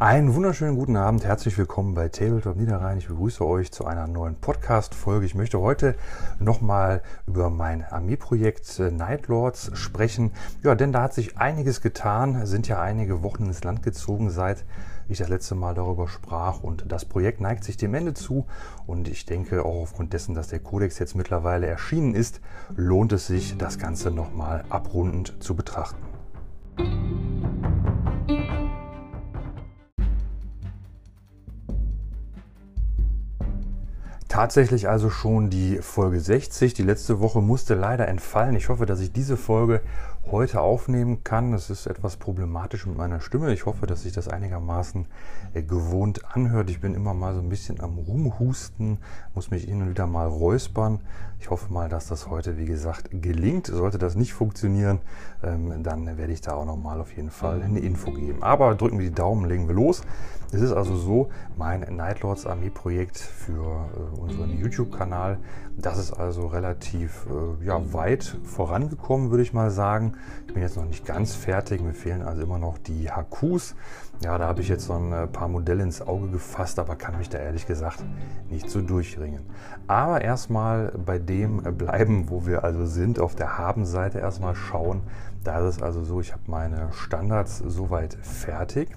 Einen wunderschönen guten Abend, herzlich willkommen bei Tabletop Niederrhein. Ich begrüße euch zu einer neuen Podcast-Folge. Ich möchte heute nochmal über mein Armeeprojekt äh, Nightlords sprechen. Ja, denn da hat sich einiges getan, sind ja einige Wochen ins Land gezogen, seit ich das letzte Mal darüber sprach. Und das Projekt neigt sich dem Ende zu. Und ich denke, auch aufgrund dessen, dass der Kodex jetzt mittlerweile erschienen ist, lohnt es sich, das Ganze nochmal abrundend zu betrachten. Tatsächlich also schon die Folge 60. Die letzte Woche musste leider entfallen. Ich hoffe, dass ich diese Folge heute aufnehmen kann. Es ist etwas problematisch mit meiner Stimme. Ich hoffe, dass sich das einigermaßen äh, gewohnt anhört. Ich bin immer mal so ein bisschen am Rumhusten, muss mich hin und wieder mal räuspern. Ich hoffe mal, dass das heute, wie gesagt, gelingt. Sollte das nicht funktionieren, ähm, dann werde ich da auch nochmal auf jeden Fall eine Info geben. Aber drücken wir die Daumen, legen wir los. Es ist also so, mein Nightlords Armee-Projekt für äh, unseren YouTube-Kanal, das ist also relativ äh, ja, weit vorangekommen, würde ich mal sagen. Ich bin jetzt noch nicht ganz fertig, mir fehlen also immer noch die Hakus. Ja, da habe ich jetzt so ein äh, paar Modelle ins Auge gefasst, aber kann mich da ehrlich gesagt nicht so durchringen. Aber erstmal bei dem bleiben, wo wir also sind, auf der Habenseite erstmal schauen. Da ist es also so, ich habe meine Standards soweit fertig.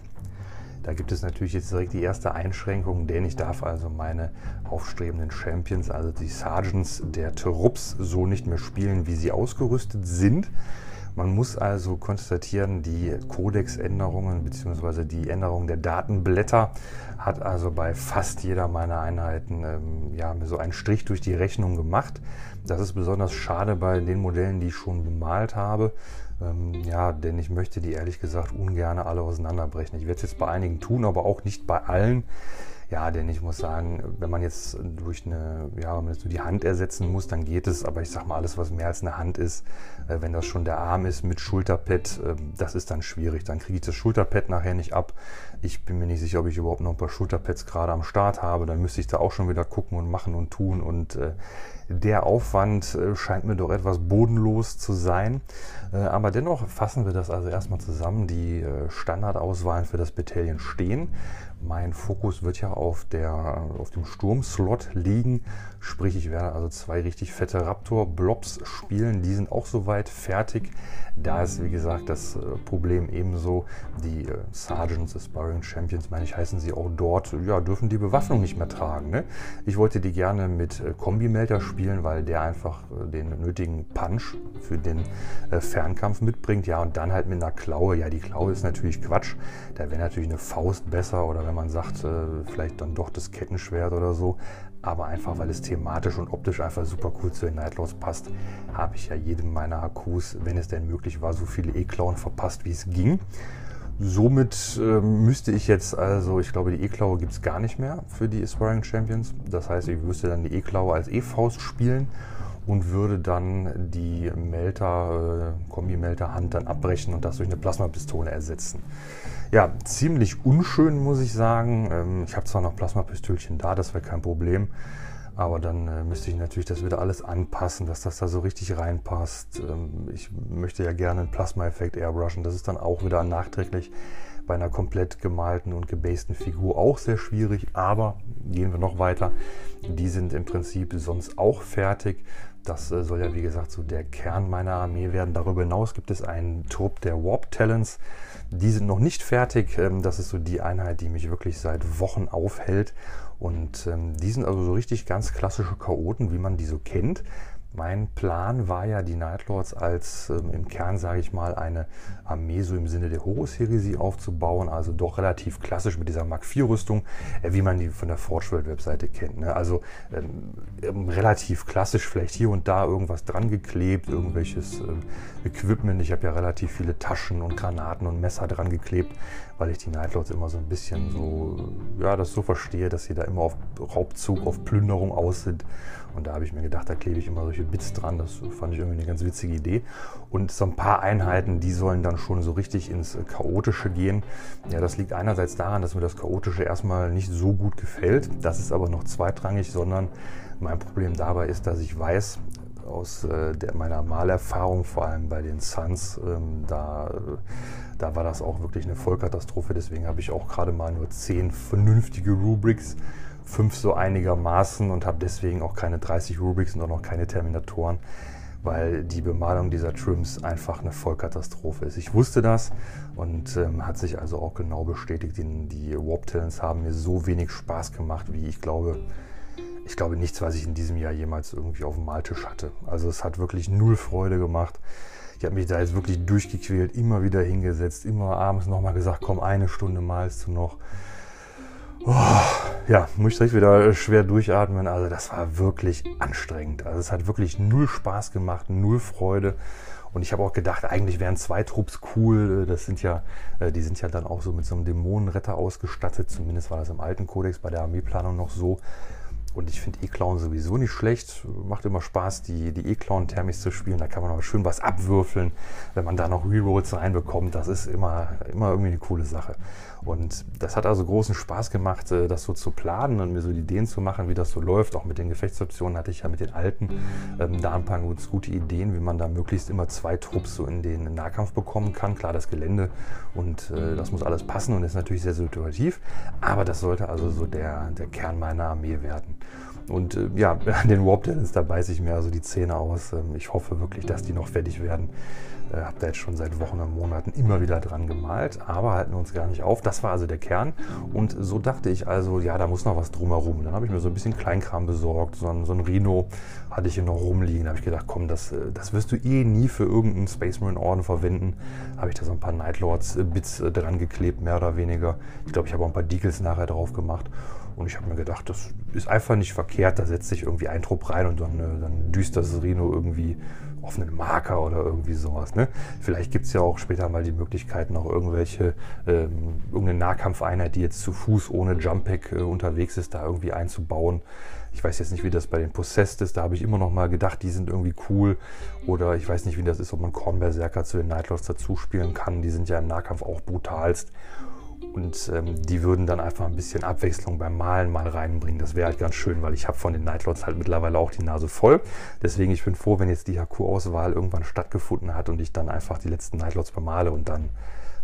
Da gibt es natürlich jetzt direkt die erste Einschränkung, denn ich darf also meine aufstrebenden Champions, also die Sergeants der Trupps, so nicht mehr spielen, wie sie ausgerüstet sind. Man muss also konstatieren, die Codex-Änderungen bzw. die Änderung der Datenblätter hat also bei fast jeder meiner Einheiten ähm, ja, so einen Strich durch die Rechnung gemacht. Das ist besonders schade bei den Modellen, die ich schon bemalt habe. Ähm, ja, denn ich möchte die ehrlich gesagt ungern alle auseinanderbrechen. Ich werde es jetzt bei einigen tun, aber auch nicht bei allen. Ja, denn ich muss sagen, wenn man jetzt durch eine, ja, wenn man jetzt die Hand ersetzen muss, dann geht es. Aber ich sag mal, alles, was mehr als eine Hand ist, äh, wenn das schon der Arm ist mit Schulterpad, äh, das ist dann schwierig. Dann kriege ich das Schulterpad nachher nicht ab. Ich bin mir nicht sicher, ob ich überhaupt noch ein paar Schulterpads gerade am Start habe. Dann müsste ich da auch schon wieder gucken und machen und tun. Und äh, der Aufwand äh, scheint mir doch etwas bodenlos zu sein. Aber dennoch fassen wir das also erstmal zusammen. Die Standardauswahlen für das Battalion stehen. Mein Fokus wird ja auf, der, auf dem Sturmslot liegen. Sprich, ich werde also zwei richtig fette Raptor-Blobs spielen. Die sind auch soweit fertig. Da ist, wie gesagt, das äh, Problem ebenso. Die äh, Sergeants, Aspiring Champions, meine ich, heißen sie auch dort, ja, dürfen die Bewaffnung nicht mehr tragen. Ne? Ich wollte die gerne mit äh, Kombimelter spielen, weil der einfach den nötigen Punch für den Fernkampf mitbringt. Ja, und dann halt mit einer Klaue. Ja, die Klaue ist natürlich Quatsch. Da wäre natürlich eine Faust besser oder wenn man sagt, vielleicht dann doch das Kettenschwert oder so aber einfach weil es thematisch und optisch einfach super cool zu den Nightlaws passt, habe ich ja jedem meiner Akkus, wenn es denn möglich war, so viele E-Klauen verpasst, wie es ging. Somit äh, müsste ich jetzt also, ich glaube, die E-Klaue gibt es gar nicht mehr für die Aspiring Champions. Das heißt, ich müsste dann die E-Klaue als E-Faust spielen und würde dann die Melter, äh, Kombi-Melter-Hand dann abbrechen und das durch eine Plasmapistole ersetzen. Ja, ziemlich unschön, muss ich sagen. Ähm, ich habe zwar noch Plasmapistölchen da, das wäre kein Problem. Aber dann äh, müsste ich natürlich das wieder alles anpassen, dass das da so richtig reinpasst. Ähm, ich möchte ja gerne einen Plasma-Effekt airbrushen. Das ist dann auch wieder nachträglich bei einer komplett gemalten und gebasten Figur auch sehr schwierig. Aber gehen wir noch weiter. Die sind im Prinzip sonst auch fertig. Das äh, soll ja, wie gesagt, so der Kern meiner Armee werden. Darüber hinaus gibt es einen Trupp der Warp Talents. Die sind noch nicht fertig. Ähm, das ist so die Einheit, die mich wirklich seit Wochen aufhält. Und ähm, die sind also so richtig ganz klassische Chaoten, wie man die so kennt. Mein Plan war ja, die Nightlords als ähm, im Kern, sage ich mal, eine Armee so im Sinne der Horus-Heresie aufzubauen. Also doch relativ klassisch mit dieser Mark IV-Rüstung, äh, wie man die von der Forge World-Webseite kennt. Ne? Also ähm, ähm, relativ klassisch, vielleicht hier und da irgendwas dran geklebt, irgendwelches ähm, Equipment. Ich habe ja relativ viele Taschen und Granaten und Messer dran geklebt, weil ich die Nightlords immer so ein bisschen so, ja, das so verstehe, dass sie da immer auf Raubzug, auf Plünderung aus sind. Und da habe ich mir gedacht, da klebe ich immer solche Bits dran. Das fand ich irgendwie eine ganz witzige Idee. Und so ein paar Einheiten, die sollen dann schon so richtig ins Chaotische gehen. Ja, das liegt einerseits daran, dass mir das Chaotische erstmal nicht so gut gefällt. Das ist aber noch zweitrangig, sondern mein Problem dabei ist, dass ich weiß, aus äh, der, meiner Malerfahrung, vor allem bei den Suns, ähm, da, da war das auch wirklich eine Vollkatastrophe. Deswegen habe ich auch gerade mal nur zehn vernünftige Rubrics, fünf so einigermaßen und habe deswegen auch keine 30 Rubrics und auch noch keine Terminatoren weil die Bemalung dieser Trims einfach eine Vollkatastrophe ist. Ich wusste das und ähm, hat sich also auch genau bestätigt. Die, die Warp-Talents haben mir so wenig Spaß gemacht, wie ich glaube, ich glaube nichts, was ich in diesem Jahr jemals irgendwie auf dem Maltisch hatte. Also es hat wirklich null Freude gemacht. Ich habe mich da jetzt wirklich durchgequält, immer wieder hingesetzt, immer abends nochmal gesagt, komm, eine Stunde malst du noch. Oh, ja, muss ich direkt wieder schwer durchatmen. Also das war wirklich anstrengend. Also es hat wirklich null Spaß gemacht, null Freude. Und ich habe auch gedacht, eigentlich wären zwei Trupps cool. Das sind ja, äh, die sind ja dann auch so mit so einem Dämonenretter ausgestattet. Zumindest war das im alten Kodex bei der Armeeplanung noch so. Und ich finde E-Clown sowieso nicht schlecht. Macht immer Spaß, die, E-Clown-Thermis zu spielen. Da kann man auch schön was abwürfeln, wenn man da noch Rerolls reinbekommt. Das ist immer, immer irgendwie eine coole Sache. Und das hat also großen Spaß gemacht, äh, das so zu planen und mir so Ideen zu machen, wie das so läuft. Auch mit den Gefechtsoptionen hatte ich ja mit den alten ähm, da ein paar gute Ideen, wie man da möglichst immer zwei Trupps so in den Nahkampf bekommen kann. Klar, das Gelände und äh, das muss alles passen und ist natürlich sehr situativ. Aber das sollte also so der, der Kern meiner Armee werden. Und äh, ja, an den Warp Talents, da beiße ich mir also die Zähne aus. Ähm, ich hoffe wirklich, dass die noch fertig werden. Äh, habe da jetzt schon seit Wochen und Monaten immer wieder dran gemalt, aber halten wir uns gar nicht auf. Das war also der Kern. Und so dachte ich also, ja, da muss noch was drumherum. Dann habe ich mir so ein bisschen Kleinkram besorgt. So ein, so ein Rhino hatte ich hier noch rumliegen. Da habe ich gedacht, komm, das, äh, das wirst du eh nie für irgendeinen Space Marine Orden verwenden. Habe ich da so ein paar Nightlords Bits äh, dran geklebt, mehr oder weniger. Ich glaube, ich habe auch ein paar Deagles nachher drauf gemacht. Und ich habe mir gedacht, das ist einfach nicht verkehrt. Da setzt sich irgendwie ein Trupp rein und dann, dann düst das Rhino irgendwie auf einen Marker oder irgendwie sowas. Ne? Vielleicht gibt es ja auch später mal die Möglichkeit, noch irgendwelche, ähm, irgendeine Nahkampfeinheit, die jetzt zu Fuß ohne Jump-Pack äh, unterwegs ist, da irgendwie einzubauen. Ich weiß jetzt nicht, wie das bei den Possessed ist. Da habe ich immer noch mal gedacht, die sind irgendwie cool. Oder ich weiß nicht, wie das ist, ob man Kornberserker zu den Nightlords dazu spielen kann. Die sind ja im Nahkampf auch brutalst. Und ähm, die würden dann einfach ein bisschen Abwechslung beim Malen mal reinbringen. Das wäre halt ganz schön, weil ich habe von den Nightlords halt mittlerweile auch die Nase voll. Deswegen, ich bin froh, wenn jetzt die HQ-Auswahl irgendwann stattgefunden hat und ich dann einfach die letzten Nightlords bemale und dann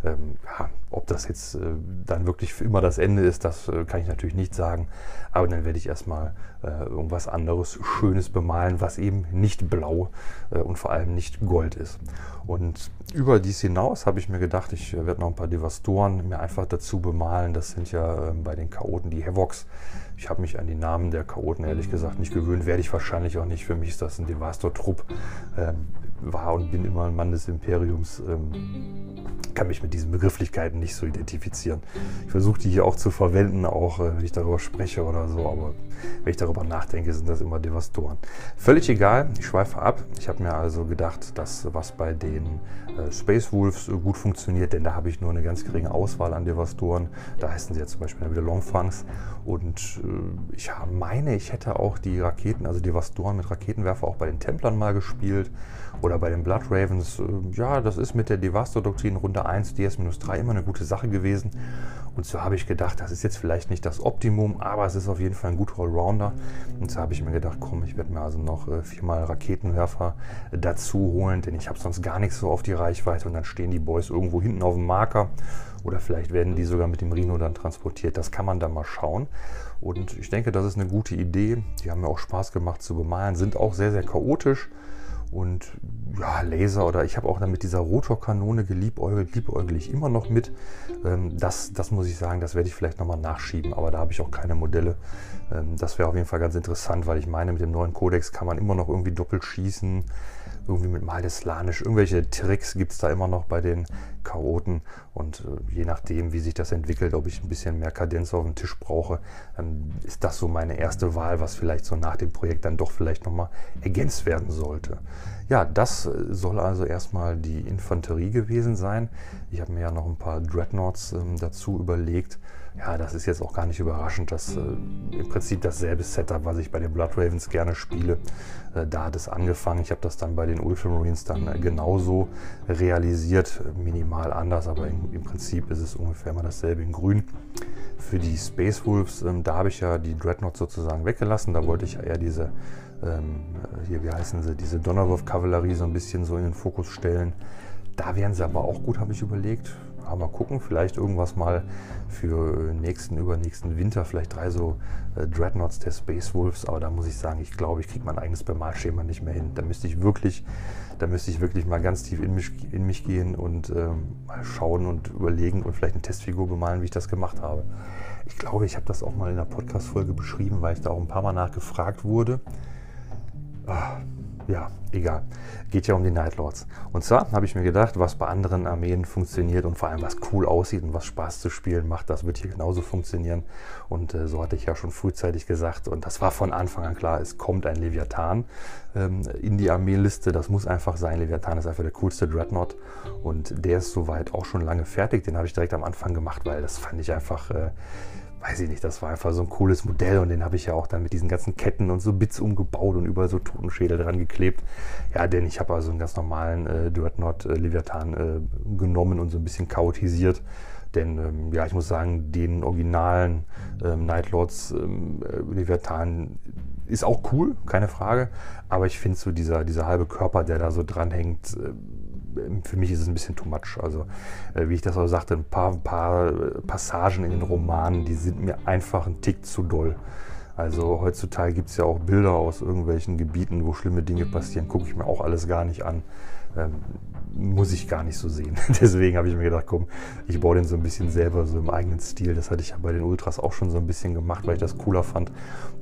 ähm, ja, ob das jetzt äh, dann wirklich für immer das Ende ist, das äh, kann ich natürlich nicht sagen. Aber dann werde ich erstmal äh, irgendwas anderes Schönes bemalen, was eben nicht blau äh, und vor allem nicht gold ist. Und über dies hinaus habe ich mir gedacht, ich werde noch ein paar Devastoren mir einfach dazu bemalen. Das sind ja ähm, bei den Chaoten die Havocs. Ich habe mich an die Namen der Chaoten ehrlich gesagt nicht gewöhnt, werde ich wahrscheinlich auch nicht. Für mich ist das ein Devastor-Trupp. Ähm, war und bin immer ein Mann des Imperiums. Ähm, kann mich mit diesen Begrifflichkeiten nicht so identifizieren. Ich versuche die hier auch zu verwenden, auch äh, wenn ich darüber spreche oder so, aber wenn ich darüber nachdenke, sind das immer Devastoren. Völlig egal, ich schweife ab. Ich habe mir also gedacht, dass was bei den Space Wolves äh, gut funktioniert, denn da habe ich nur eine ganz geringe Auswahl an Devastoren. Da heißen sie jetzt zum Beispiel wieder Longfangs. Und äh, ich meine, ich hätte auch die Raketen, also Devastoren mit Raketenwerfer auch bei den Templern mal gespielt oder bei den Blood Ravens. Äh, ja, das ist mit der Devastor-Doktrin Runde 1 DS-3 immer eine gute Sache gewesen. Und so habe ich gedacht, das ist jetzt vielleicht nicht das Optimum, aber es ist auf jeden Fall ein guter Allrounder. Und so habe ich mir gedacht, komm, ich werde mir also noch äh, viermal Raketenwerfer dazu holen, denn ich habe sonst gar nichts so auf die Reichweite und dann stehen die Boys irgendwo hinten auf dem Marker oder vielleicht werden die sogar mit dem Rhino dann transportiert. Das kann man dann mal schauen. Und ich denke, das ist eine gute Idee. Die haben mir auch Spaß gemacht zu bemalen, sind auch sehr, sehr chaotisch und ja, Laser oder ich habe auch dann mit dieser Rotorkanone geliebäugelt, liebäugel ich immer noch mit. Ähm, das, das muss ich sagen, das werde ich vielleicht nochmal nachschieben, aber da habe ich auch keine Modelle. Ähm, das wäre auf jeden Fall ganz interessant, weil ich meine, mit dem neuen Codex kann man immer noch irgendwie doppelt schießen irgendwie mit Maldeslanisch. Irgendwelche Tricks gibt es da immer noch bei den Chaoten. Und äh, je nachdem, wie sich das entwickelt, ob ich ein bisschen mehr Kadenz auf dem Tisch brauche, dann ist das so meine erste Wahl, was vielleicht so nach dem Projekt dann doch vielleicht nochmal ergänzt werden sollte. Ja, das äh, soll also erstmal die Infanterie gewesen sein. Ich habe mir ja noch ein paar Dreadnoughts ähm, dazu überlegt. Ja, das ist jetzt auch gar nicht überraschend. Das äh, im Prinzip dasselbe Setup, was ich bei den Blood Ravens gerne spiele. Äh, da hat es angefangen. Ich habe das dann bei den Ultramarines dann äh, genauso realisiert. Minimal anders, aber im, im, Prinzip ist es ungefähr immer dasselbe in Grün. Für die Space Wolves, ähm, da habe ich ja die Dreadnought sozusagen weggelassen. Da wollte ich ja eher diese ähm, hier, wie heißen sie, diese Donnerwurf-Kavallerie so ein bisschen so in den Fokus stellen. Da wären sie aber auch gut, habe ich überlegt. Mal gucken, vielleicht irgendwas mal für nächsten, übernächsten Winter, vielleicht drei so äh, Dreadnoughts der Space Wolves, aber da muss ich sagen, ich glaube, ich kriege mein eigenes Bemalschema nicht mehr hin. Da müsste ich wirklich, da müsste ich wirklich mal ganz tief in mich, in mich gehen und ähm, mal schauen und überlegen und vielleicht eine Testfigur bemalen, wie ich das gemacht habe. Ich glaube, ich habe das auch mal in der Podcast-Folge beschrieben, weil ich da auch ein paar Mal nachgefragt wurde. Ah, ja, egal. Geht ja um die Nightlords. Und zwar habe ich mir gedacht, was bei anderen Armeen funktioniert und vor allem was cool aussieht und was Spaß zu spielen macht, das wird hier genauso funktionieren. Und äh, so hatte ich ja schon frühzeitig gesagt und das war von Anfang an klar, es kommt ein Leviathan ähm, in die Armeeliste. Das muss einfach sein. Leviathan ist einfach der coolste Dreadnought und der ist soweit auch schon lange fertig. Den habe ich direkt am Anfang gemacht, weil das fand ich einfach... Äh, weiß ich nicht, das war einfach so ein cooles Modell und den habe ich ja auch dann mit diesen ganzen Ketten und so Bits umgebaut und überall so Totenschädel dran geklebt. Ja, denn ich habe also einen ganz normalen äh, Dreadnought äh, Leviathan äh, genommen und so ein bisschen chaotisiert. Denn ähm, ja, ich muss sagen, den originalen ähm, Nightlords ähm, äh, Leviathan ist auch cool, keine Frage. Aber ich finde so dieser, dieser halbe Körper, der da so dranhängt, äh, für mich ist es ein bisschen too much. Also, äh, wie ich das auch sagte, ein paar, ein paar Passagen in den Romanen, die sind mir einfach ein Tick zu doll. Also heutzutage gibt es ja auch Bilder aus irgendwelchen Gebieten, wo schlimme Dinge passieren, gucke ich mir auch alles gar nicht an. Ähm, muss ich gar nicht so sehen. Deswegen habe ich mir gedacht, komm, ich baue den so ein bisschen selber, so im eigenen Stil. Das hatte ich ja bei den Ultras auch schon so ein bisschen gemacht, weil ich das cooler fand.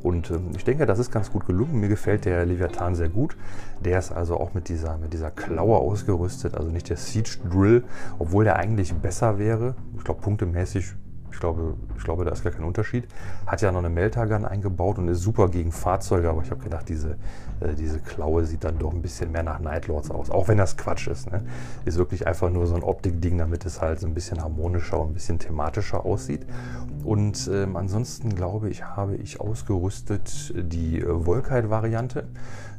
Und ähm, ich denke, das ist ganz gut gelungen. Mir gefällt der Leviathan sehr gut. Der ist also auch mit dieser, mit dieser Klaue ausgerüstet, also nicht der Siege Drill, obwohl der eigentlich besser wäre. Ich glaube, punktemäßig ich glaube, ich glaube, da ist gar kein Unterschied. Hat ja noch eine Meltagun eingebaut und ist super gegen Fahrzeuge, aber ich habe gedacht, diese, äh, diese Klaue sieht dann doch ein bisschen mehr nach Nightlords aus. Auch wenn das Quatsch ist. Ne? Ist wirklich einfach nur so ein Optikding, damit es halt so ein bisschen harmonischer und ein bisschen thematischer aussieht. Und ähm, ansonsten glaube ich, habe ich ausgerüstet die äh, Volkite-Variante.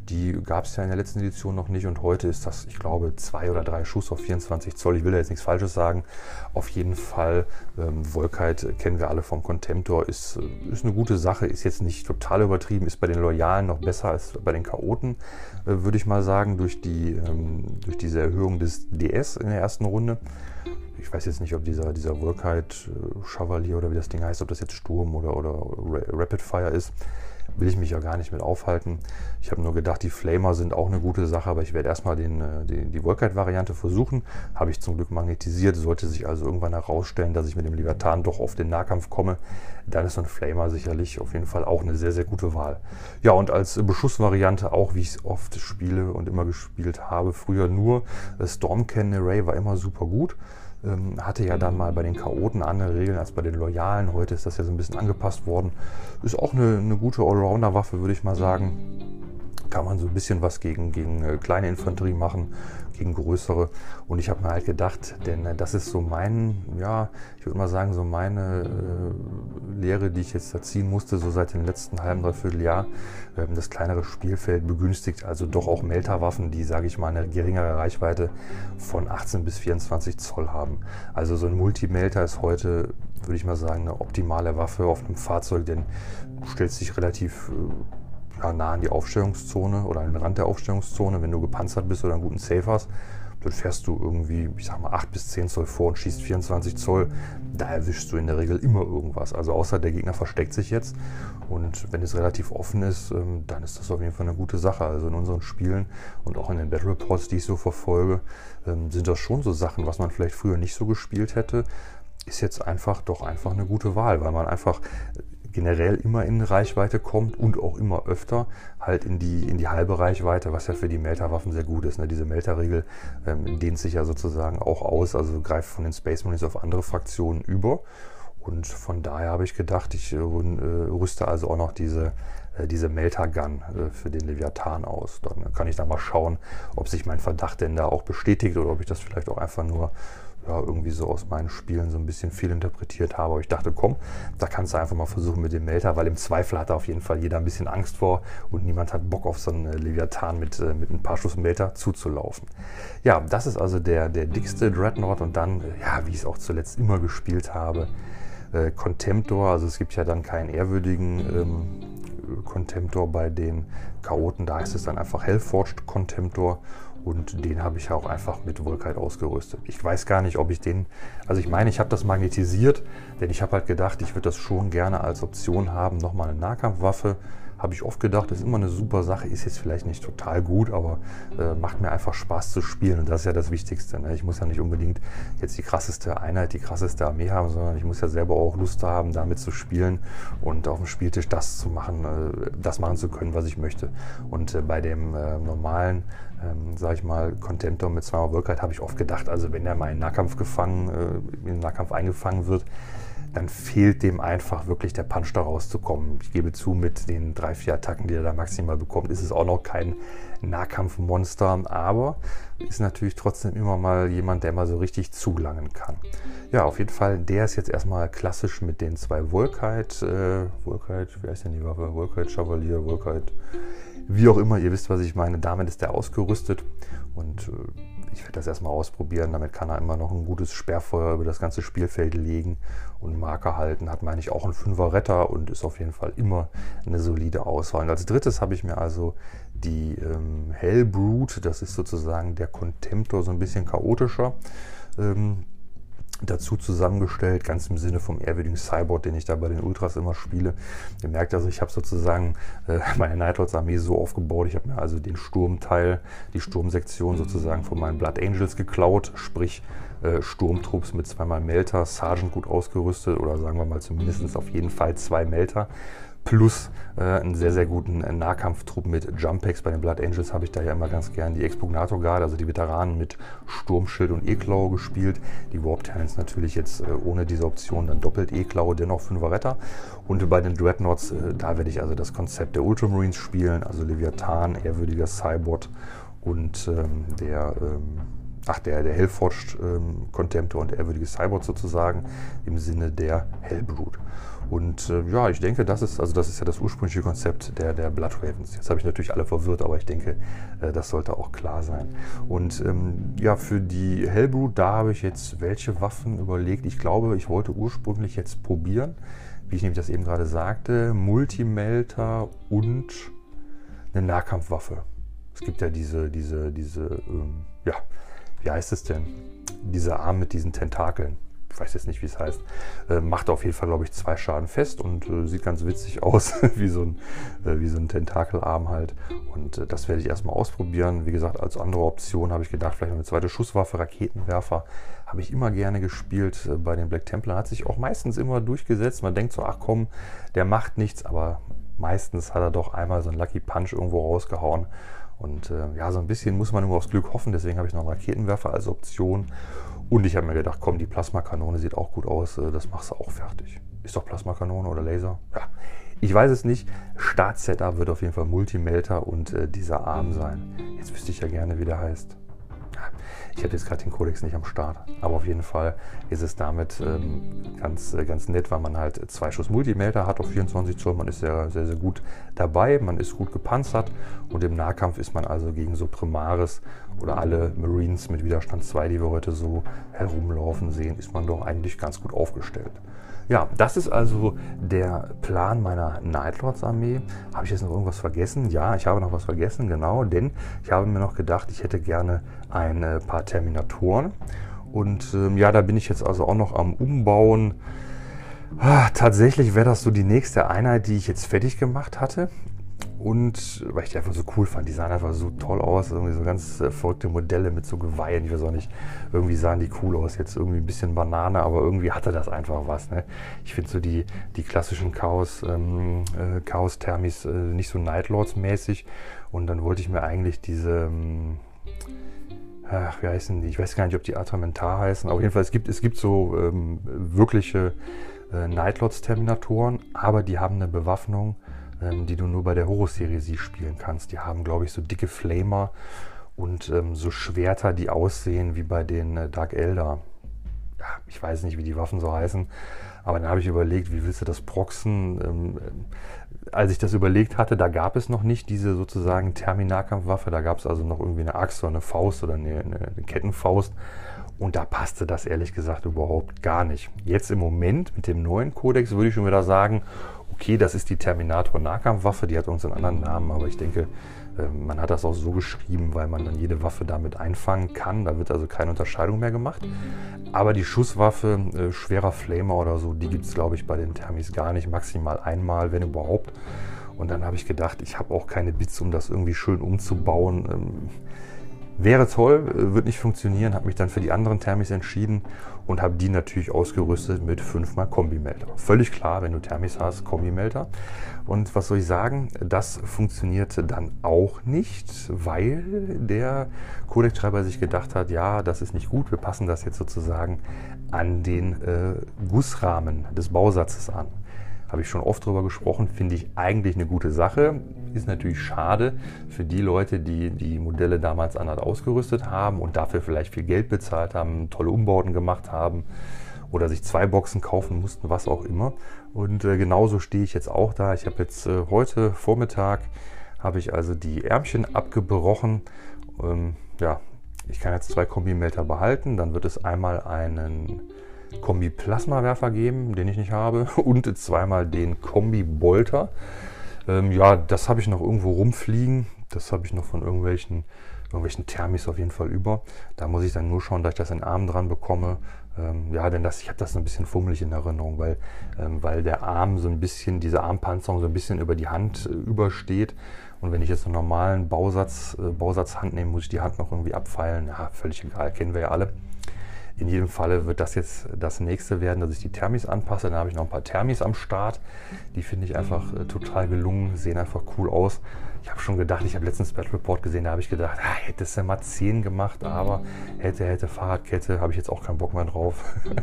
Die gab es ja in der letzten Edition noch nicht und heute ist das, ich glaube, zwei oder drei Schuss auf 24 Zoll. Ich will da jetzt nichts Falsches sagen. Auf jeden Fall, ähm, Volkite kennen wir alle vom Contemptor, ist, äh, ist eine gute Sache, ist jetzt nicht total übertrieben, ist bei den Loyalen noch besser als bei den Chaoten, äh, würde ich mal sagen, durch, die, ähm, durch diese Erhöhung des DS in der ersten Runde. Ich weiß jetzt nicht, ob dieser, dieser Volkite äh, oder wie das Ding heißt, ob das jetzt Sturm oder, oder Rapid Fire ist will ich mich ja gar nicht mit aufhalten. Ich habe nur gedacht, die Flamer sind auch eine gute Sache, aber ich werde erstmal den, äh, den, die Volkite-Variante versuchen. Habe ich zum Glück magnetisiert, sollte sich also irgendwann herausstellen, dass ich mit dem Libertan doch auf den Nahkampf komme. Dann ist so ein Flamer sicherlich auf jeden Fall auch eine sehr, sehr gute Wahl. Ja, und als Beschussvariante auch, wie ich es oft spiele und immer gespielt habe, früher nur äh, Storm Cannon Array war immer super gut. Ähm, hatte ja dann mal bei den Chaoten andere Regeln als bei den Loyalen. Heute ist das ja so ein bisschen angepasst worden. Ist auch eine, eine gute Allrounder-Waffe, würde ich mal sagen kann man so ein bisschen was gegen, gegen äh, kleine Infanterie machen, gegen größere. Und ich habe mir halt gedacht, denn äh, das ist so mein, ja, ich würde mal sagen, so meine äh, Lehre, die ich jetzt da ziehen musste, so seit dem letzten halben, dreiviertel Jahr. Ähm, das kleinere Spielfeld begünstigt also doch auch Melterwaffen, die, sage ich mal, eine geringere Reichweite von 18 bis 24 Zoll haben. Also so ein Multimelter ist heute, würde ich mal sagen, eine optimale Waffe auf einem Fahrzeug, denn du stellst dich relativ äh, ja, nah an die Aufstellungszone oder an den Rand der Aufstellungszone. Wenn du gepanzert bist oder einen guten Safe hast, dann fährst du irgendwie, ich sag mal, 8 bis 10 Zoll vor und schießt 24 Zoll. Da erwischst du in der Regel immer irgendwas. Also außer der Gegner versteckt sich jetzt. Und wenn es relativ offen ist, ähm, dann ist das auf jeden Fall eine gute Sache. Also in unseren Spielen und auch in den Battle Reports, die ich so verfolge, ähm, sind das schon so Sachen, was man vielleicht früher nicht so gespielt hätte ist jetzt einfach doch einfach eine gute Wahl, weil man einfach generell immer in Reichweite kommt und auch immer öfter halt in die, in die halbe Reichweite, was ja für die Melterwaffen sehr gut ist. Ne? Diese Melterregel ähm, dehnt sich ja sozusagen auch aus, also greift von den Space Marines auf andere Fraktionen über. Und von daher habe ich gedacht, ich äh, rüste also auch noch diese, äh, diese Melter Gun äh, für den Leviathan aus. Dann kann ich da mal schauen, ob sich mein Verdacht denn da auch bestätigt oder ob ich das vielleicht auch einfach nur ja, irgendwie so aus meinen Spielen so ein bisschen viel interpretiert habe. Ich dachte, komm, da kannst du einfach mal versuchen mit dem Melter, weil im Zweifel hat da auf jeden Fall jeder ein bisschen Angst vor und niemand hat Bock auf so einen äh, Leviathan mit, äh, mit ein paar Schuss Melter zuzulaufen. Ja, das ist also der, der dickste Dreadnought und dann, äh, ja, wie ich es auch zuletzt immer gespielt habe, äh, Contemptor, also es gibt ja dann keinen ehrwürdigen ähm, Contemptor bei den Chaoten. Da heißt es dann einfach Hellforged Contemptor und den habe ich auch einfach mit Volkite ausgerüstet. Ich weiß gar nicht, ob ich den, also ich meine, ich habe das magnetisiert, denn ich habe halt gedacht, ich würde das schon gerne als Option haben, nochmal eine Nahkampfwaffe habe ich oft gedacht, ist immer eine super Sache, ist jetzt vielleicht nicht total gut, aber äh, macht mir einfach Spaß zu spielen und das ist ja das Wichtigste. Ne? Ich muss ja nicht unbedingt jetzt die krasseste Einheit, die krasseste Armee haben, sondern ich muss ja selber auch Lust haben, damit zu spielen und auf dem Spieltisch das zu machen, äh, das machen zu können, was ich möchte. Und äh, bei dem äh, normalen ähm, sage ich mal, Contemptor mit zweimal Wirkheit habe ich oft gedacht, also wenn er mal in Nahkampf gefangen, äh, in Nahkampf eingefangen wird, dann fehlt dem einfach wirklich der Punch da rauszukommen. Ich gebe zu, mit den drei, vier Attacken, die er da maximal bekommt, ist es auch noch kein Nahkampfmonster, aber ist natürlich trotzdem immer mal jemand, der mal so richtig zulangen kann. Ja, auf jeden Fall, der ist jetzt erstmal klassisch mit den zwei Volkite, äh, Volkite, wie heißt denn die Waffe? Volkite Chevalier, Volkite, wie auch immer, ihr wisst, was ich meine. Damit ist der ausgerüstet und äh, ich werde das erstmal ausprobieren. Damit kann er immer noch ein gutes Sperrfeuer über das ganze Spielfeld legen und Marker halten. Hat, meine ich, auch einen Fünfer Retter und ist auf jeden Fall immer eine solide Auswahl. Und als drittes habe ich mir also die ähm, Hellbrute, das ist sozusagen der Contemptor, so ein bisschen chaotischer. Ähm, dazu zusammengestellt, ganz im Sinne vom ehrwürdigen Cyborg, den ich da bei den Ultras immer spiele. Ihr merkt also, ich habe sozusagen äh, meine Nightlords Armee so aufgebaut. Ich habe mir also den Sturmteil, die Sturmsektion sozusagen von meinen Blood Angels geklaut, sprich äh, Sturmtrupps mit zweimal Melter, Sergeant gut ausgerüstet oder sagen wir mal zumindest auf jeden Fall zwei Melter plus äh, einen sehr, sehr guten äh, Nahkampftrupp mit Jumpex. Bei den Blood Angels habe ich da ja immer ganz gern die Expugnator Guard, also die Veteranen mit Sturmschild und E-Klaue gespielt. Die Warp Talents natürlich jetzt äh, ohne diese Option dann doppelt E-Klaue, dennoch 5 Retter. Und bei den Dreadnoughts, da werde ich also das Konzept der Ultramarines spielen, also Leviathan, ehrwürdiger Cybot und ähm, der... Ähm, ach, der, der Hellforged ähm, und ehrwürdige Cybot sozusagen im Sinne der Hellbrute. Und äh, ja, ich denke, das ist, also das ist ja das ursprüngliche Konzept der, der Blood Ravens. Jetzt habe ich natürlich alle verwirrt, aber ich denke, äh, das sollte auch klar sein. Und ähm, ja, für die Hellbrute, da habe ich jetzt welche Waffen überlegt. Ich glaube, ich wollte ursprünglich jetzt probieren, wie ich nämlich das eben gerade sagte, Multimelter und eine Nahkampfwaffe. Es gibt ja diese, diese, diese, ähm, ja, wie heißt es denn? Dieser Arm mit diesen Tentakeln ich weiß jetzt nicht, wie es heißt, äh, macht auf jeden Fall, glaube ich, zwei Schaden fest und äh, sieht ganz witzig aus, wie, so ein, äh, wie so ein Tentakelarm halt. Und äh, das werde ich erstmal ausprobieren. Wie gesagt, als andere Option habe ich gedacht, vielleicht noch eine zweite Schusswaffe, Raketenwerfer. Habe ich immer gerne gespielt äh, bei den Black Templar. Hat sich auch meistens immer durchgesetzt. Man denkt so, ach komm, der macht nichts, aber meistens hat er doch einmal so einen Lucky Punch irgendwo rausgehauen. Und äh, ja, so ein bisschen muss man nur aufs Glück hoffen. Deswegen habe ich noch einen Raketenwerfer als Option. Und ich habe mir gedacht, komm, die Plasmakanone sieht auch gut aus, äh, das machst du auch fertig. Ist doch Plasmakanone oder Laser? Ja, ich weiß es nicht. Start-Setup wird auf jeden Fall Multimelter und äh, dieser Arm sein. Jetzt wüsste ich ja gerne, wie der heißt. Ich habe jetzt gerade den Codex nicht am Start, aber auf jeden Fall ist es damit ähm, ganz, äh, ganz nett, weil man halt zwei Schuss Multimelter hat auf 24 Zoll. Man ist sehr, sehr, sehr gut dabei, man ist gut gepanzert und im Nahkampf ist man also gegen so Primaris oder alle Marines mit Widerstand 2, die wir heute so herumlaufen sehen, ist man doch eigentlich ganz gut aufgestellt. Ja, das ist also der Plan meiner Nightlords Armee. Habe ich jetzt noch irgendwas vergessen? Ja, ich habe noch was vergessen, genau, denn ich habe mir noch gedacht, ich hätte gerne ein paar Terminatoren. Und ähm, ja, da bin ich jetzt also auch noch am Umbauen. Ah, tatsächlich wäre das so die nächste Einheit, die ich jetzt fertig gemacht hatte. Und weil ich die einfach so cool fand, die sahen einfach so toll aus, irgendwie so ganz äh, verrückte Modelle mit so Geweihen, ich weiß auch nicht, irgendwie sahen die cool aus, jetzt irgendwie ein bisschen Banane, aber irgendwie hatte das einfach was. Ne? Ich finde so die, die klassischen Chaos, ähm, äh, Chaos Thermis äh, nicht so Nightlords mäßig und dann wollte ich mir eigentlich diese, ähm, ach, wie heißen die, ich weiß gar nicht, ob die Atramentar heißen, aber jedenfalls es gibt es gibt so ähm, wirkliche äh, Nightlords Terminatoren, aber die haben eine Bewaffnung, ähm, die du nur bei der Horus-Serie sie spielen kannst. Die haben, glaube ich, so dicke Flamer und ähm, so Schwerter, die aussehen wie bei den äh, Dark Elder. Ja, ich weiß nicht, wie die Waffen so heißen, aber dann habe ich überlegt, wie willst du das proxen? Ähm, äh, als ich das überlegt hatte, da gab es noch nicht diese sozusagen Terminalkampfwaffe, da gab es also noch irgendwie eine Axt oder eine Faust oder eine, eine Kettenfaust. Und da passte das ehrlich gesagt überhaupt gar nicht. Jetzt im Moment mit dem neuen Kodex würde ich schon wieder sagen, okay, das ist die Terminator-Nahkampfwaffe, die hat uns einen anderen Namen, aber ich denke, ähm, man hat das auch so geschrieben, weil man dann jede Waffe damit einfangen kann. Da wird also keine Unterscheidung mehr gemacht. Aber die Schusswaffe, äh, schwerer Flamer oder so, die gibt es, glaube ich, bei den Thermis gar nicht. Maximal einmal, wenn überhaupt. Und dann habe ich gedacht, ich habe auch keine Bits, um das irgendwie schön umzubauen. Ähm, wäre toll, äh, wird nicht funktionieren. Habe mich dann für die anderen Thermis entschieden und habe die natürlich ausgerüstet mit 5x Kombimelter. Völlig klar, wenn du Thermis hast, Kombimelter. Und was soll ich sagen, das funktionierte dann auch nicht, weil der Codec-Treiber sich gedacht hat, ja, das ist nicht gut, wir passen das jetzt sozusagen an den äh, Gussrahmen des Bausatzes an habe ich schon oft drüber gesprochen, finde ich eigentlich eine gute Sache. Ist natürlich schade für die Leute, die die Modelle damals anders ausgerüstet haben und dafür vielleicht viel Geld bezahlt haben, tolle Umbauten gemacht haben oder sich zwei Boxen kaufen mussten, was auch immer. Und äh, genauso stehe ich jetzt auch da. Ich habe jetzt äh, heute Vormittag habe ich also die Ärmchen abgebrochen. Ähm, ja, ich kann jetzt zwei Kombimelter behalten. Dann wird es einmal einen Kombi-Plasmawerfer geben, den ich nicht habe, und zweimal den Kombi-Bolter. Ähm, ja, das habe ich noch irgendwo rumfliegen. Das habe ich noch von irgendwelchen, irgendwelchen Thermis auf jeden Fall über. Da muss ich dann nur schauen, dass ich das in den Arm dran bekomme. Ähm, ja, denn das, ich habe das ein bisschen fummelig in Erinnerung, weil, ähm, weil der Arm so ein bisschen, diese Armpanzerung so ein bisschen über die Hand äh, übersteht. Und wenn ich jetzt einen normalen Bausatz, äh, Bausatzhand nehme, muss ich die Hand noch irgendwie abfeilen. Ja, völlig egal, kennen wir ja alle. In jedem Falle wird das jetzt das nächste werden, dass ich die Thermis anpasse. Dann habe ich noch ein paar Thermis am Start. Die finde ich einfach äh, total gelungen, sehen einfach cool aus. Ich habe schon gedacht, ich habe letztens Battle Report gesehen, da habe ich gedacht, ah, hättest du mal 10 gemacht, aber hätte, hätte Fahrradkette, habe ich jetzt auch keinen Bock mehr drauf.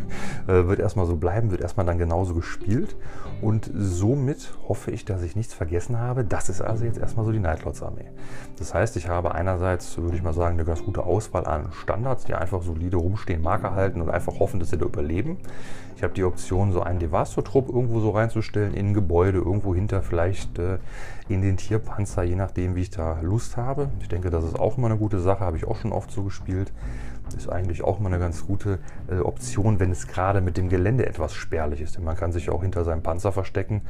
Äh, wird erstmal so bleiben, wird erstmal dann genauso gespielt. Und somit hoffe ich, dass ich nichts vergessen habe. Das ist also jetzt erstmal so die Nightlords Armee. Das heißt, ich habe einerseits, würde ich mal sagen, eine ganz gute Auswahl an Standards, die einfach solide rumstehen, Marker halten und einfach hoffen, dass sie da überleben. Ich habe die Option, so einen Devastor-Trupp irgendwo so reinzustellen, in ein Gebäude, irgendwo hinter, vielleicht äh, in den Tierpanzer, je nachdem, wie ich da Lust habe. Ich denke, das ist auch immer eine gute Sache, habe ich auch schon oft so gespielt. Ist eigentlich auch mal eine ganz gute äh, Option, wenn es gerade mit dem Gelände etwas spärlich ist. Denn man kann sich auch hinter seinem Panzer verstecken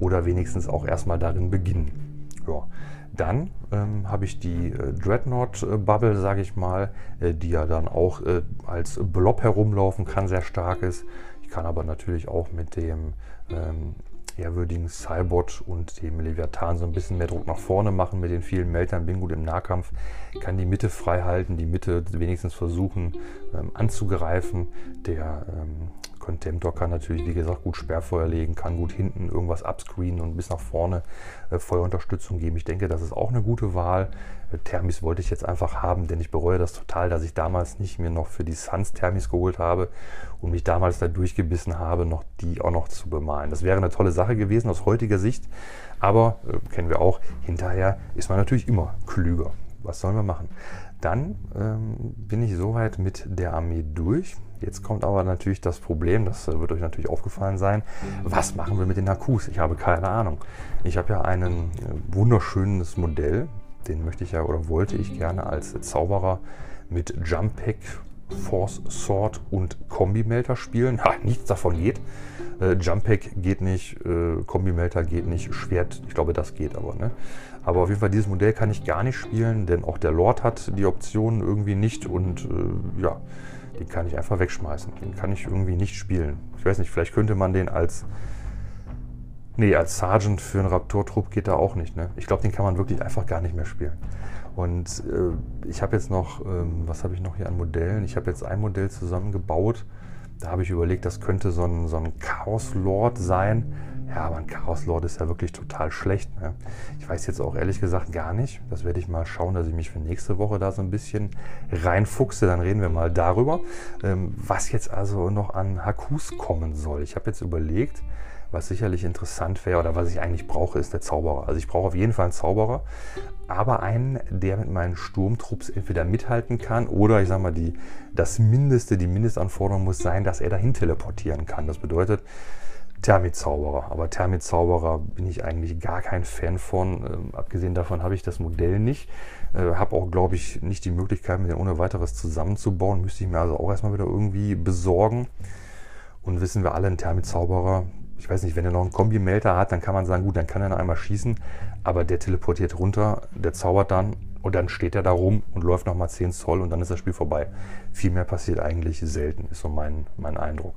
oder wenigstens auch erstmal darin beginnen. Ja. Dann ähm, habe ich die äh, Dreadnought-Bubble, sage ich mal, äh, die ja dann auch äh, als Blob herumlaufen kann, sehr stark ist. Ich kann aber natürlich auch mit dem ähm, ehrwürdigen Cybot und dem Leviathan so ein bisschen mehr Druck nach vorne machen mit den vielen Meltern. Bin gut im Nahkampf, kann die Mitte frei halten, die Mitte wenigstens versuchen ähm, anzugreifen. Der ähm, Contemptor kann natürlich, wie gesagt, gut Sperrfeuer legen, kann gut hinten irgendwas upscreenen und bis nach vorne äh, Feuerunterstützung geben. Ich denke, das ist auch eine gute Wahl. Äh, Thermis wollte ich jetzt einfach haben, denn ich bereue das total, dass ich damals nicht mir noch für die Suns Thermis geholt habe und mich damals da durchgebissen habe, noch die auch noch zu bemalen. Das wäre eine tolle Sache gewesen aus heutiger Sicht, aber äh, kennen wir auch, hinterher ist man natürlich immer klüger. Was sollen wir machen? Dann ähm, bin ich soweit mit der Armee durch. Jetzt kommt aber natürlich das Problem, das äh, wird euch natürlich aufgefallen sein. Was machen wir mit den Akkus? Ich habe keine Ahnung. Ich habe ja ein äh, wunderschönes Modell, den möchte ich ja oder wollte ich gerne als Zauberer mit Jump Pack, Force Sword und Kombi-Melter spielen. Ha, nichts davon geht. Äh, Jump Pack geht nicht, äh, Kombi-Melter geht nicht, Schwert, ich glaube, das geht aber. Ne? Aber auf jeden Fall, dieses Modell kann ich gar nicht spielen, denn auch der Lord hat die Option irgendwie nicht und äh, ja, den kann ich einfach wegschmeißen. Den kann ich irgendwie nicht spielen. Ich weiß nicht, vielleicht könnte man den als. Nee, als Sergeant für einen Raptor-Trupp geht da auch nicht. Ne? Ich glaube, den kann man wirklich einfach gar nicht mehr spielen. Und äh, ich habe jetzt noch, ähm, was habe ich noch hier an Modellen? Ich habe jetzt ein Modell zusammengebaut. Da habe ich überlegt, das könnte so ein, so ein Chaos-Lord sein. Ja, aber ein Chaos Lord ist ja wirklich total schlecht. Ne? Ich weiß jetzt auch ehrlich gesagt gar nicht. Das werde ich mal schauen, dass ich mich für nächste Woche da so ein bisschen reinfuchse. Dann reden wir mal darüber, ähm, was jetzt also noch an Hakus kommen soll. Ich habe jetzt überlegt, was sicherlich interessant wäre oder was ich eigentlich brauche, ist der Zauberer. Also ich brauche auf jeden Fall einen Zauberer, aber einen, der mit meinen Sturmtrupps entweder mithalten kann oder ich sage mal, die, das Mindeste, die Mindestanforderung muss sein, dass er dahin teleportieren kann. Das bedeutet, Thermizauberer. Aber Thermizauberer bin ich eigentlich gar kein Fan von. Ähm, abgesehen davon habe ich das Modell nicht. Äh, habe auch, glaube ich, nicht die Möglichkeit, mir den ohne weiteres zusammenzubauen. Müsste ich mir also auch erstmal wieder irgendwie besorgen. Und wissen wir alle, ein Thermizauberer ich weiß nicht, wenn er noch einen Kombi-Melter hat, dann kann man sagen, gut, dann kann er noch einmal schießen, aber der teleportiert runter, der zaubert dann und dann steht er da rum und läuft nochmal 10 Zoll und dann ist das Spiel vorbei. Viel mehr passiert eigentlich selten, ist so mein, mein Eindruck.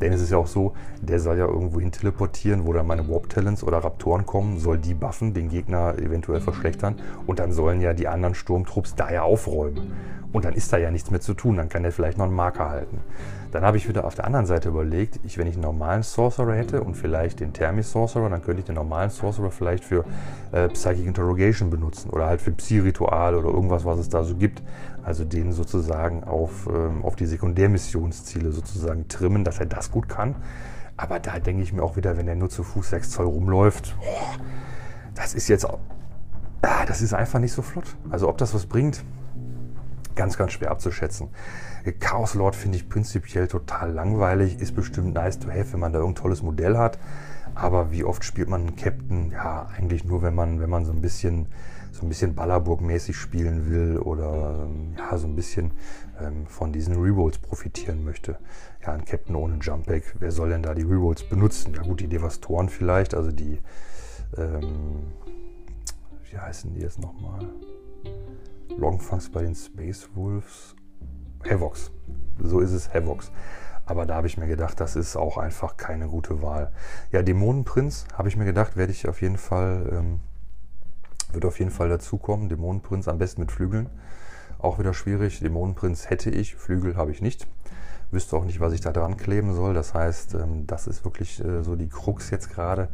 Denn es ist ja auch so, der soll ja irgendwo hin teleportieren, wo dann meine Warp Talents oder Raptoren kommen, soll die buffen, den Gegner eventuell verschlechtern und dann sollen ja die anderen Sturmtrupps da ja aufräumen. Und dann ist da ja nichts mehr zu tun, dann kann er vielleicht noch einen Marker halten. Dann habe ich wieder auf der anderen Seite überlegt, ich, wenn ich einen normalen Sorcerer hätte und vielleicht den Thermi Sorcerer, dann könnte ich den normalen Sorcerer vielleicht für äh, Psychic Interrogation benutzen oder halt für Psi-Ritual oder irgendwas, was es da so gibt. Also den sozusagen auf, ähm, auf die Sekundärmissionsziele sozusagen trimmen, dass er das gut kann. Aber da denke ich mir auch wieder, wenn er nur zu Fuß 6 Zoll rumläuft, boah, das ist jetzt auch, ah, das ist einfach nicht so flott. Also ob das was bringt, ganz, ganz schwer abzuschätzen. Chaos Lord finde ich prinzipiell total langweilig, ist bestimmt nice to have, wenn man da irgendein tolles Modell hat. Aber wie oft spielt man einen Captain? Ja, eigentlich nur, wenn man, wenn man so ein bisschen, so ein bisschen Ballerburg-mäßig spielen will oder ja, so ein bisschen ähm, von diesen Rerolls profitieren möchte. Ja, ein Captain ohne Jump-Pack, wer soll denn da die Rerolls benutzen? Ja gut, die Devastoren vielleicht, also die, ähm, wie heißen die jetzt nochmal? Longfangs bei den Space Wolves. Havocs. So ist es, Havocs. Aber da habe ich mir gedacht, das ist auch einfach keine gute Wahl. Ja, Dämonenprinz habe ich mir gedacht, werde ich auf jeden Fall, ähm, wird auf jeden Fall dazukommen. Dämonenprinz am besten mit Flügeln. Auch wieder schwierig. Dämonenprinz hätte ich, Flügel habe ich nicht. Wüsste auch nicht, was ich da dran kleben soll. Das heißt, ähm, das ist wirklich äh, so die Krux jetzt gerade.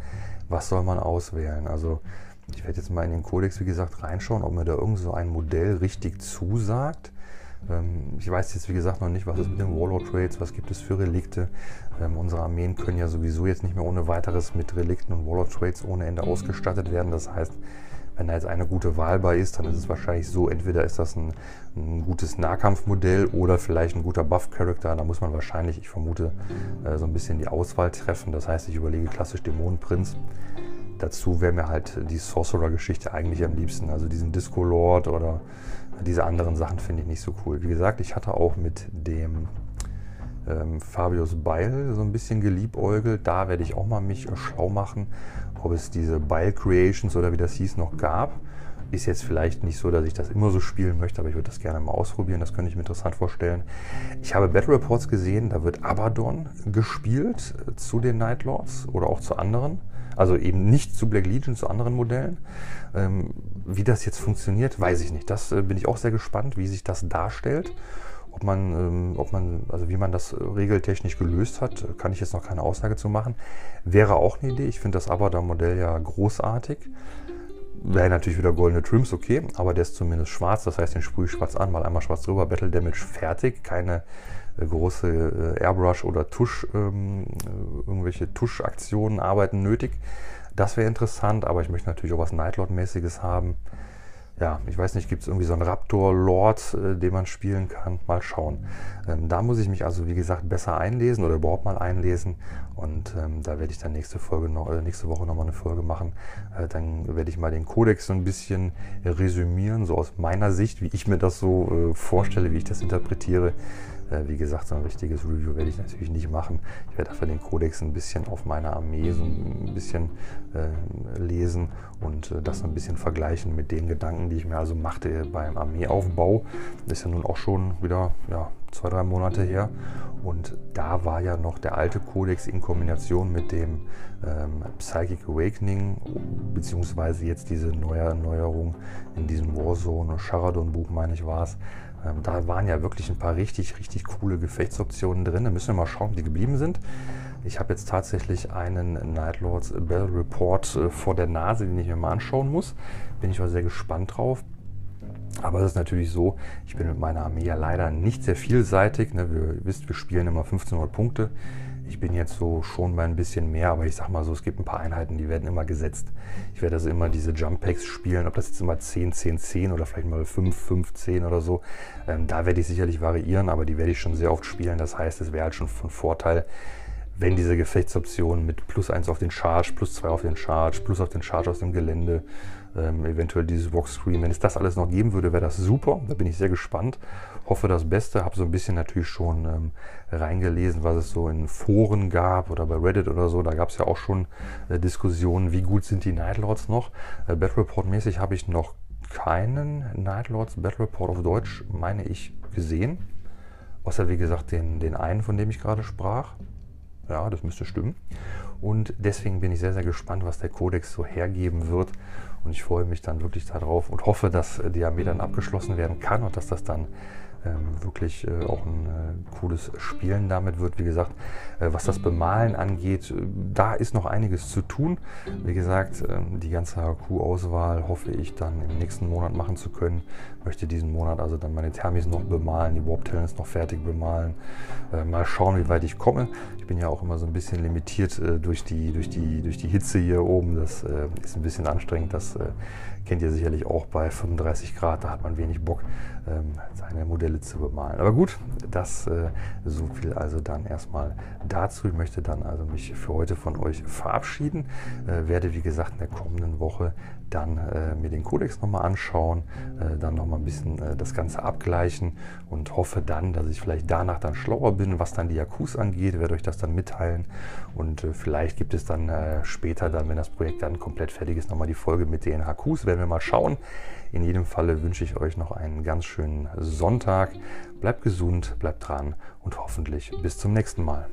Was soll man auswählen? Also ich werde jetzt mal in den Codex, wie gesagt, reinschauen, ob mir da irgend so ein Modell richtig zusagt. Ähm, ich weiß jetzt, wie gesagt, noch nicht, was ist mit den Warlord Trades, was gibt es für Relikte. Ähm, unsere Armeen können ja sowieso jetzt nicht mehr ohne weiteres mit Relikten und Warlord Trades ohne Ende ausgestattet werden. Das heißt, wenn da jetzt eine gute Wahl bei ist, dann ist es wahrscheinlich so, entweder ist das ein, ein gutes Nahkampfmodell oder vielleicht ein guter Buff-Charakter. Da muss man wahrscheinlich, ich vermute, äh, so ein bisschen die Auswahl treffen. Das heißt, ich überlege klassisch Dämonenprinz. Dazu wäre mir halt die Sorcerer-Geschichte eigentlich am liebsten. Also diesen Disco-Lord oder diese anderen Sachen finde ich nicht so cool. Wie gesagt, ich hatte auch mit dem ähm, Fabius Beil so ein bisschen geliebäugelt. Da werde ich auch mal mich schlau machen, ob es diese Beil Creations oder wie das hieß noch gab. Ist jetzt vielleicht nicht so, dass ich das immer so spielen möchte, aber ich würde das gerne mal ausprobieren. Das könnte ich mir interessant vorstellen. Ich habe Battle Reports gesehen, da wird Abaddon gespielt äh, zu den Night Lords oder auch zu anderen. Also eben nicht zu Black Legion, zu anderen Modellen. Ähm, wie das jetzt funktioniert, weiß ich nicht. Das äh, bin ich auch sehr gespannt, wie sich das darstellt. Ob man, ähm, ob man, also wie man das regeltechnisch gelöst hat, kann ich jetzt noch keine Aussage zu machen. Wäre auch eine Idee. Ich finde das Abada-Modell ja großartig. Wäre natürlich wieder goldene Trims, okay, aber der ist zumindest schwarz, das heißt, den sprühe ich schwarz an, mal einmal schwarz drüber, Battle Damage fertig, keine äh, große äh, Airbrush oder Tusch, ähm, irgendwelche Tuschaktionen, Arbeiten nötig. Das wäre interessant, aber ich möchte natürlich auch was Nightlord-mäßiges haben ja, ich weiß nicht, gibt es irgendwie so einen Raptor-Lord, äh, den man spielen kann? Mal schauen. Ähm, da muss ich mich also, wie gesagt, besser einlesen oder überhaupt mal einlesen. Und ähm, da werde ich dann nächste, Folge noch, äh, nächste Woche nochmal eine Folge machen. Äh, dann werde ich mal den Kodex so ein bisschen resümieren, so aus meiner Sicht, wie ich mir das so äh, vorstelle, wie ich das interpretiere. Äh, wie gesagt, so ein richtiges Review werde ich natürlich nicht machen. Ich werde dafür den Kodex ein bisschen auf meiner Armee so ein bisschen äh, lesen und äh, das ein bisschen vergleichen mit den Gedanken, die ich mir also machte beim Armeeaufbau. Das ist ja nun auch schon wieder ja, zwei, drei Monate her. Und da war ja noch der alte Kodex in Kombination mit dem ähm, Psychic Awakening, beziehungsweise jetzt diese neue Neuerung in diesem Warzone Sharadon Buch, meine ich, war es, ähm, da waren ja wirklich ein paar richtig, richtig coole Gefechtsoptionen drin. Da müssen wir mal schauen, die geblieben sind. Ich habe jetzt tatsächlich einen Nightlords Battle Report äh, vor der Nase, den ich mir mal anschauen muss. Bin ich auch sehr gespannt drauf. Aber es ist natürlich so, ich bin mit meiner Armee ja leider nicht sehr vielseitig. Ne? Ihr wisst, wir spielen immer 1500 Punkte. Ich bin jetzt so schon bei ein bisschen mehr, aber ich sag mal so, es gibt ein paar Einheiten, die werden immer gesetzt. Ich werde also immer diese Jump Packs spielen, ob das jetzt immer 10, 10, 10 oder vielleicht mal 5, 5, 10 oder so. Ähm, da werde ich sicherlich variieren, aber die werde ich schon sehr oft spielen. Das heißt, es wäre halt schon von Vorteil, wenn diese Gefechtsoption mit plus 1 auf den Charge, plus 2 auf den Charge, plus auf den Charge aus dem Gelände, ähm, eventuell dieses Walkscreen, wenn es das alles noch geben würde, wäre das super. Da bin ich sehr gespannt hoffe das Beste, habe so ein bisschen natürlich schon ähm, reingelesen, was es so in Foren gab oder bei Reddit oder so. Da gab es ja auch schon äh, Diskussionen, wie gut sind die Nightlords noch. Äh, Battle Report mäßig habe ich noch keinen Nightlords Battle Report auf Deutsch, meine ich, gesehen. Außer wie gesagt den, den einen, von dem ich gerade sprach. Ja, das müsste stimmen. Und deswegen bin ich sehr, sehr gespannt, was der Codex so hergeben wird. Und ich freue mich dann wirklich darauf und hoffe, dass die Armee dann abgeschlossen werden kann und dass das dann ähm, wirklich äh, auch ein äh, cooles Spielen damit wird. Wie gesagt, äh, was das Bemalen angeht, äh, da ist noch einiges zu tun. Wie gesagt, ähm, die ganze HQ-Auswahl hoffe ich dann im nächsten Monat machen zu können. Möchte diesen Monat also dann meine Thermis noch bemalen, die Warp Talents noch fertig bemalen. Äh, mal schauen, wie weit ich komme. Ich bin ja auch immer so ein bisschen limitiert äh, durch, die, durch, die, durch die Hitze hier oben. Das ist ein bisschen anstrengend. Das kennt ihr sicherlich auch bei 35 Grad. Da hat man wenig Bock, ähm, seine Modelle zu bemalen. Aber gut, das äh, so viel also dann erstmal dazu. Ich möchte dann also mich für heute von euch verabschieden. Äh, werde wie gesagt in der kommenden Woche dann äh, mir den Codex nochmal anschauen, äh, dann nochmal ein bisschen äh, das Ganze abgleichen und hoffe dann, dass ich vielleicht danach dann schlauer bin, was dann die Akkus angeht, werde euch das dann mitteilen und äh, vielleicht gibt es dann äh, später dann, wenn das Projekt dann komplett fertig ist, nochmal die Folge mit den HQs, werden wir mal schauen. In jedem Falle wünsche ich euch noch einen ganz schönen Sonntag. Bleibt gesund, bleibt dran und hoffentlich bis zum nächsten Mal.